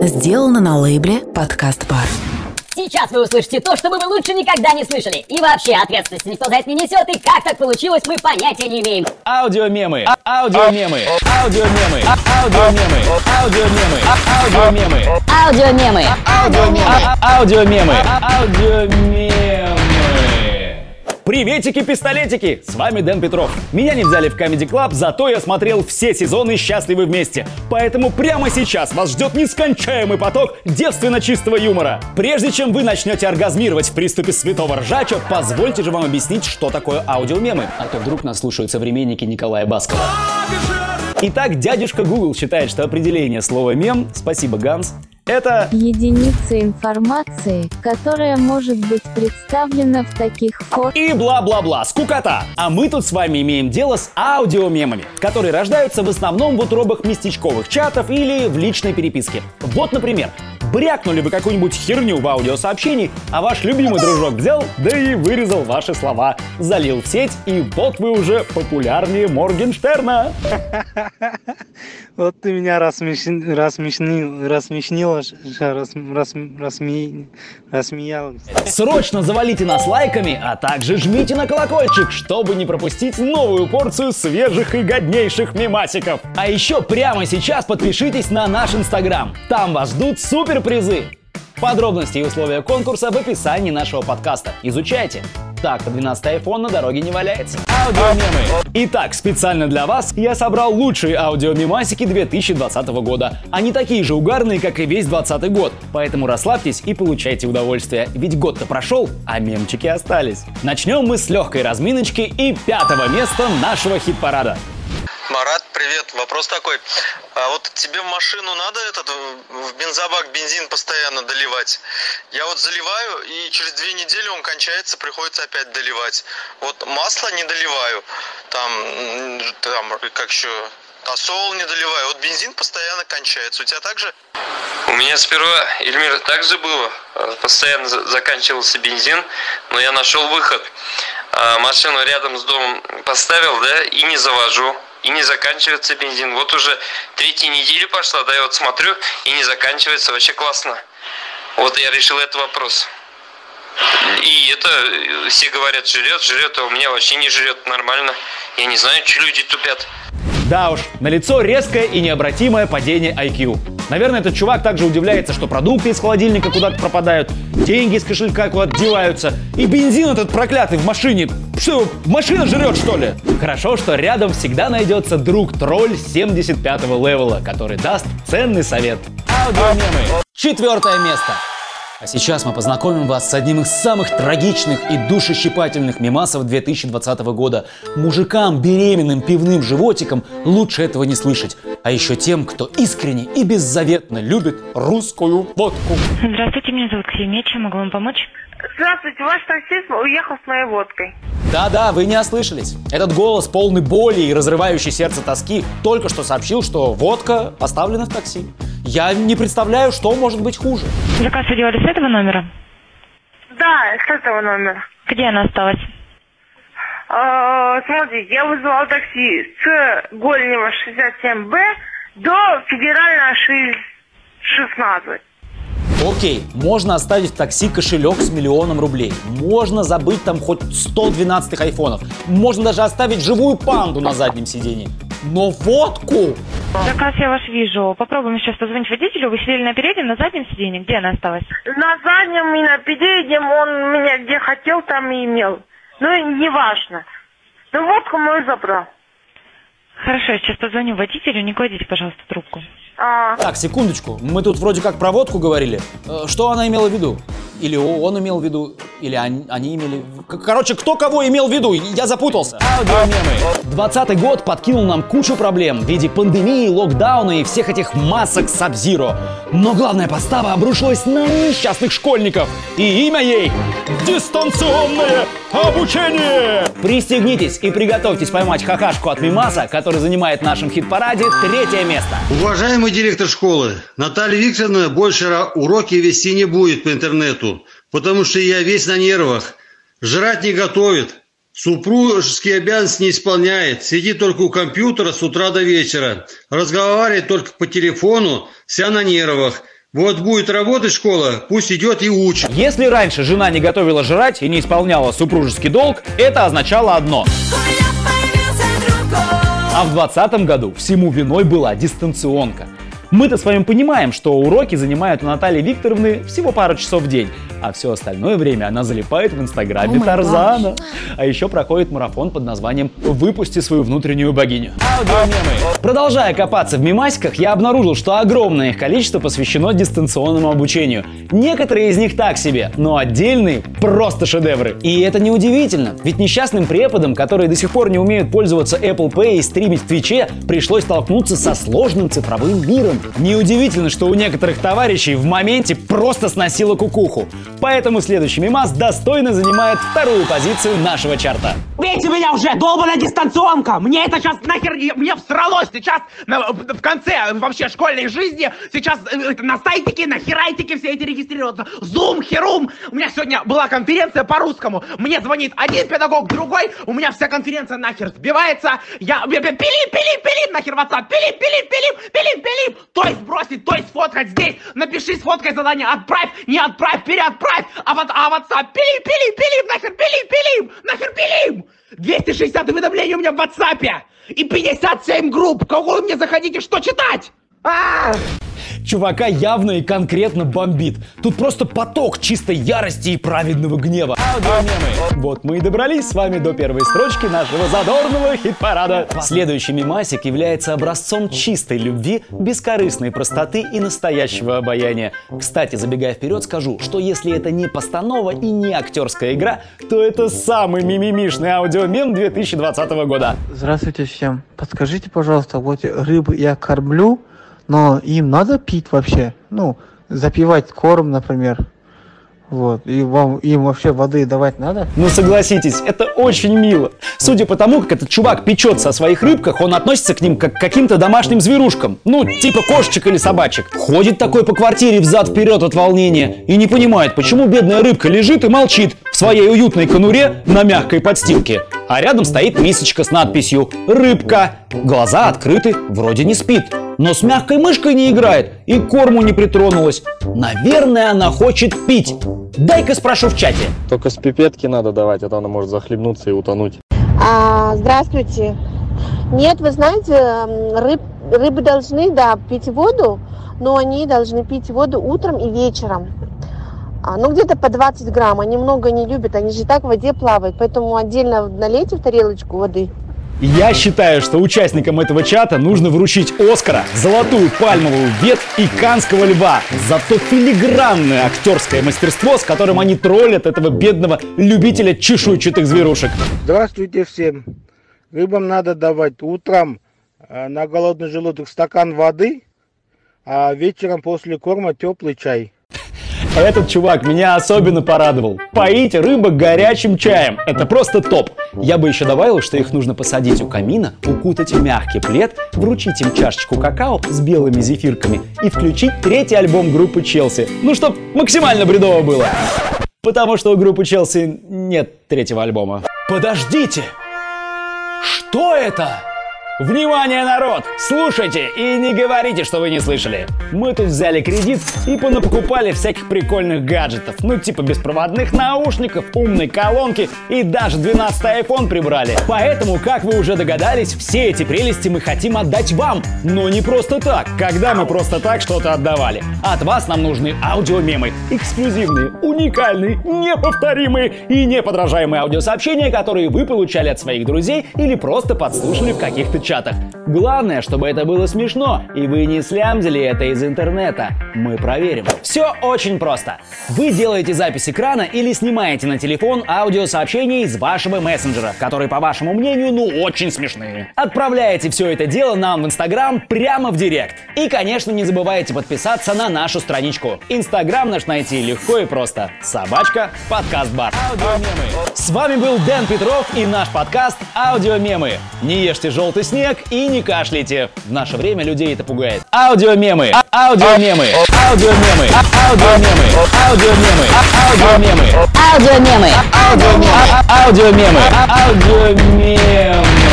Сделано на лейбле «Подкаст Бар». Сейчас вы услышите то, что вы лучше никогда не слышали. И вообще, ответственность никто за это не несет, и как так получилось, мы понятия не имеем. Аудиомемы, аудиомемы, аудиомемы, аудиомемы, аудиомемы, аудиомемы, Аудиомемы. аудиомемы, аудиомемы, аудиомемы. Приветики-пистолетики! С вами Дэн Петров. Меня не взяли в Comedy Club, зато я смотрел все сезоны «Счастливы вместе». Поэтому прямо сейчас вас ждет нескончаемый поток девственно чистого юмора. Прежде чем вы начнете оргазмировать в приступе святого ржача, позвольте же вам объяснить, что такое аудиомемы. А то вдруг нас слушают современники Николая Баскова. Итак, дядюшка Google считает, что определение слова «мем» спасибо, Ганс, это Единица информации, которая может быть представлена в таких формах. и бла-бла-бла, скукота. А мы тут с вами имеем дело с аудиомемами, которые рождаются в основном в утробах местечковых чатов или в личной переписке. Вот, например, брякнули вы какую-нибудь херню в аудиосообщении, а ваш любимый дружок взял, да и вырезал ваши слова, залил в сеть, и вот вы уже популярнее Моргенштерна. Вот ты меня рассмешнил, рассмешнил, рассмеял. Срочно завалите нас лайками, а также жмите на колокольчик, чтобы не пропустить новую порцию свежих и годнейших мемасиков. А еще прямо сейчас подпишитесь на наш инстаграм. Там вас ждут суперпризы. Подробности и условия конкурса в описании нашего подкаста. Изучайте. Так-то 12 iPhone на дороге не валяется. Аудиомемы. Итак, специально для вас я собрал лучшие аудиомемасики 2020 года. Они такие же угарные, как и весь 2020 год. Поэтому расслабьтесь и получайте удовольствие. Ведь год-то прошел, а мемчики остались. Начнем мы с легкой разминочки и пятого места нашего хит-парада. Марат, привет. Вопрос такой. А вот тебе в машину надо этот в бензобак бензин постоянно доливать? Я вот заливаю, и через две недели он кончается, приходится опять доливать. Вот масло не доливаю, там, там как еще, тосол не доливаю. Вот бензин постоянно кончается. У тебя так же? У меня сперва, Эльмир, так же было. Э, Постоянно за- заканчивался бензин, но я нашел выход. А, Машину рядом с домом поставил, да, и не завожу. И не заканчивается бензин. Вот уже третья неделя пошла, да, я вот смотрю, и не заканчивается. Вообще классно. Вот я решил этот вопрос. И это, э, все говорят, жрет, жрет, а у меня вообще не жрет нормально. Я не знаю, что люди тупят. Да уж, налицо резкое и необратимое падение IQ. Наверное, этот чувак также удивляется, что продукты из холодильника куда-то пропадают, деньги из кошелька куда-то деваются, и бензин этот проклятый в машине. Что, машина жрет, что ли? Хорошо, что рядом всегда найдется друг-тролль 75-го левела, который даст ценный совет. Аудиомемы. Четвертое место. А сейчас мы познакомим вас с одним из самых трагичных и душещипательных мемасов 2020 года. Мужикам, беременным пивным животиком лучше этого не слышать. А еще тем, кто искренне и беззаветно любит русскую водку. Здравствуйте, меня зовут Ксения. Чем могу вам помочь? Здравствуйте, ваш таксист уехал с моей водкой. Да-да, вы не ослышались. Этот голос, полный боли и разрывающий сердце тоски, только что сообщил, что водка оставлена в такси. Я не представляю, что может быть хуже. Заказ вы делали с этого номера? Да, с этого номера. Где она осталась? Э, смотрите, я вызывал такси с Гольнева 67Б до Федерального 16. Окей, можно оставить в такси кошелек с миллионом рублей. Можно забыть там хоть 112 айфонов. Можно даже оставить живую панду на заднем сидении. Но водку! Заказ я ваш вижу. Попробуем сейчас позвонить водителю. Вы сидели на переднем, на заднем сиденье. Где она осталась? На заднем и на переднем он меня где хотел, там и имел. Ну, неважно. Ну, водку мою забрал. Хорошо, я сейчас позвоню водителю. Не кладите, пожалуйста, трубку. А, Так, секундочку. Мы тут вроде как про водку говорили. Э, Что она имела в виду? Или он имел в виду, или они, они имели... Короче, кто кого имел в виду? Я запутался. Аудиомемы. 20 год подкинул нам кучу проблем в виде пандемии, локдауна и всех этих масок Сабзиро. Но главная подстава обрушилась на несчастных школьников. И имя ей – дистанционное обучение. Пристегнитесь и приготовьтесь поймать хахашку от Мимаса, который занимает в нашем хит-параде третье место. Уважаемый директор школы, Наталья Викторовна больше уроки вести не будет по интернету, потому что я весь на нервах. Жрать не готовит, супружеские обязанности не исполняет, сидит только у компьютера с утра до вечера, разговаривает только по телефону, вся на нервах. Вот будет работать школа, пусть идет и учит. Если раньше жена не готовила жрать и не исполняла супружеский долг, это означало одно. А в 2020 году всему виной была дистанционка. Мы-то с вами понимаем, что уроки занимают у Натальи Викторовны всего пару часов в день, а все остальное время она залипает в инстаграме Oh Тарзана. А еще проходит марафон под названием «Выпусти свою внутреннюю богиню». Аудиомемы. Продолжая копаться в мемасиках, я обнаружил, что огромное их количество посвящено дистанционному обучению. Некоторые из них так себе, но отдельные просто шедевры. И это неудивительно, ведь несчастным преподам, которые до сих пор не умеют пользоваться Apple Pay и стримить в Твиче, пришлось столкнуться со сложным цифровым миром. Неудивительно, что у некоторых товарищей в моменте просто сносило кукуху. Поэтому следующий мемас достойно занимает вторую позицию нашего чарта. Бейте меня уже, долбаная дистанционка! Мне это сейчас нахер, не- мне всралось сейчас в конце вообще школьной жизни, сейчас э, на сайтике, на херайтике все эти регистрируются. Зум, херум! У меня сегодня была конференция по-русскому. Мне звонит один педагог, другой, у меня вся конференция нахер сбивается. Я, я- я- пилим, пилим, пилим нахер WhatsApp, пилим, пилим, пилим, пилим, пилим. То есть бросить, то есть сфоткать здесь. Напиши, сфоткай задание, отправь, не отправь, переотправь. А вот, а WhatsApp, пилим, пилим, пилим, нахер, пилим, пилим, нахер, пилим. 260 уведомлений у меня в WhatsApp. И 57 групп. Кого вы мне заходите, что читать? А! Чувака явно и конкретно бомбит. Тут просто поток чистой ярости и праведного гнева. Аудиомемы. Вот мы и добрались с вами до первой строчки нашего задорного хит-парада. Следующий мемасик является образцом чистой любви, бескорыстной простоты и настоящего обаяния. Кстати, забегая вперед, скажу, что если это не постанова и не актерская игра, то это самый мимимишный аудиомем 2020 года. Здравствуйте всем. Подскажите, пожалуйста, вот рыбы я кормлю, но им надо пить вообще? Ну, запивать корм, например. Вот. И вам им вообще воды давать надо? Ну согласитесь, это очень мило. Судя по тому, как этот чувак печется о своих рыбках, он относится к ним как к каким-то домашним зверушкам. Ну, типа кошечек или собачек. Ходит такой по квартире взад-вперед от волнения и не понимает, почему бедная рыбка лежит и молчит в своей уютной конуре на мягкой подстилке. А рядом стоит мисочка с надписью «Рыбка». Глаза открыты, вроде не спит. Но с мягкой мышкой не играет и к корму не притронулась. Наверное, она хочет пить. Дай-ка спрошу в чате. Только с пипетки надо давать, а то она может захлебнуться и утонуть. А, здравствуйте. Нет, вы знаете, рыб, рыбы должны, да, пить воду, но они должны пить воду утром и вечером. А, ну, где-то по 20 грамм. Они много не любят, они же и так в воде плавают. Поэтому отдельно налейте в тарелочку воды. Я считаю, что участникам этого чата нужно вручить Оскара, золотую пальмовую ветвь и канского льва за то филигранное актерское мастерство, с которым они троллят этого бедного любителя чешуйчатых зверушек. Здравствуйте всем. Рыбам надо давать утром э, на голодный желудок стакан воды, а вечером после корма теплый чай. Этот чувак меня особенно порадовал. Поить рыбок горячим чаем. Это просто топ. Я бы еще добавил, что их нужно посадить у камина, укутать в мягкий плед, вручить им чашечку какао с белыми зефирками и включить третий альбом группы Челси. Ну, чтоб максимально бредово было. Потому что у группы Челси нет третьего альбома. Подождите! Что это? Внимание, народ! Слушайте и не говорите, что вы не слышали. Мы тут взяли кредит и понапокупали всяких прикольных гаджетов. Ну, типа беспроводных наушников, умной колонки и даже 12 iPhone прибрали. Поэтому, как вы уже догадались, все эти прелести мы хотим отдать вам. Но не просто так, когда мы просто так что-то отдавали. От вас нам нужны аудиомемы. Эксклюзивные, уникальные, неповторимые и неподражаемые аудиосообщения, которые вы получали от своих друзей или просто подслушали в каких-то чатах. Главное, чтобы это было смешно, и вы не слямзили это из интернета. Мы проверим. Все очень просто. Вы делаете запись экрана или снимаете на телефон аудиосообщения из вашего мессенджера, которые, по вашему мнению, ну очень смешные. Отправляете все это дело нам в Инстаграм прямо в Директ. И, конечно, не забывайте подписаться на нашу страничку. Инстаграм наш найти легко и просто. Собачка подкаст бар. Аудиомемы. С вами был Дэн Петров и наш подкаст Аудиомемы. Не ешьте желтый снег и не кашляйте. В наше время людей это пугает. Аудиомемы. А- Аудиомемы. Аудиомемы. Аудиомемы. Аудиомемы. Аудиомемы. Аудиомемы. Аудиомемы. Аудиомемы. Аудиомемы.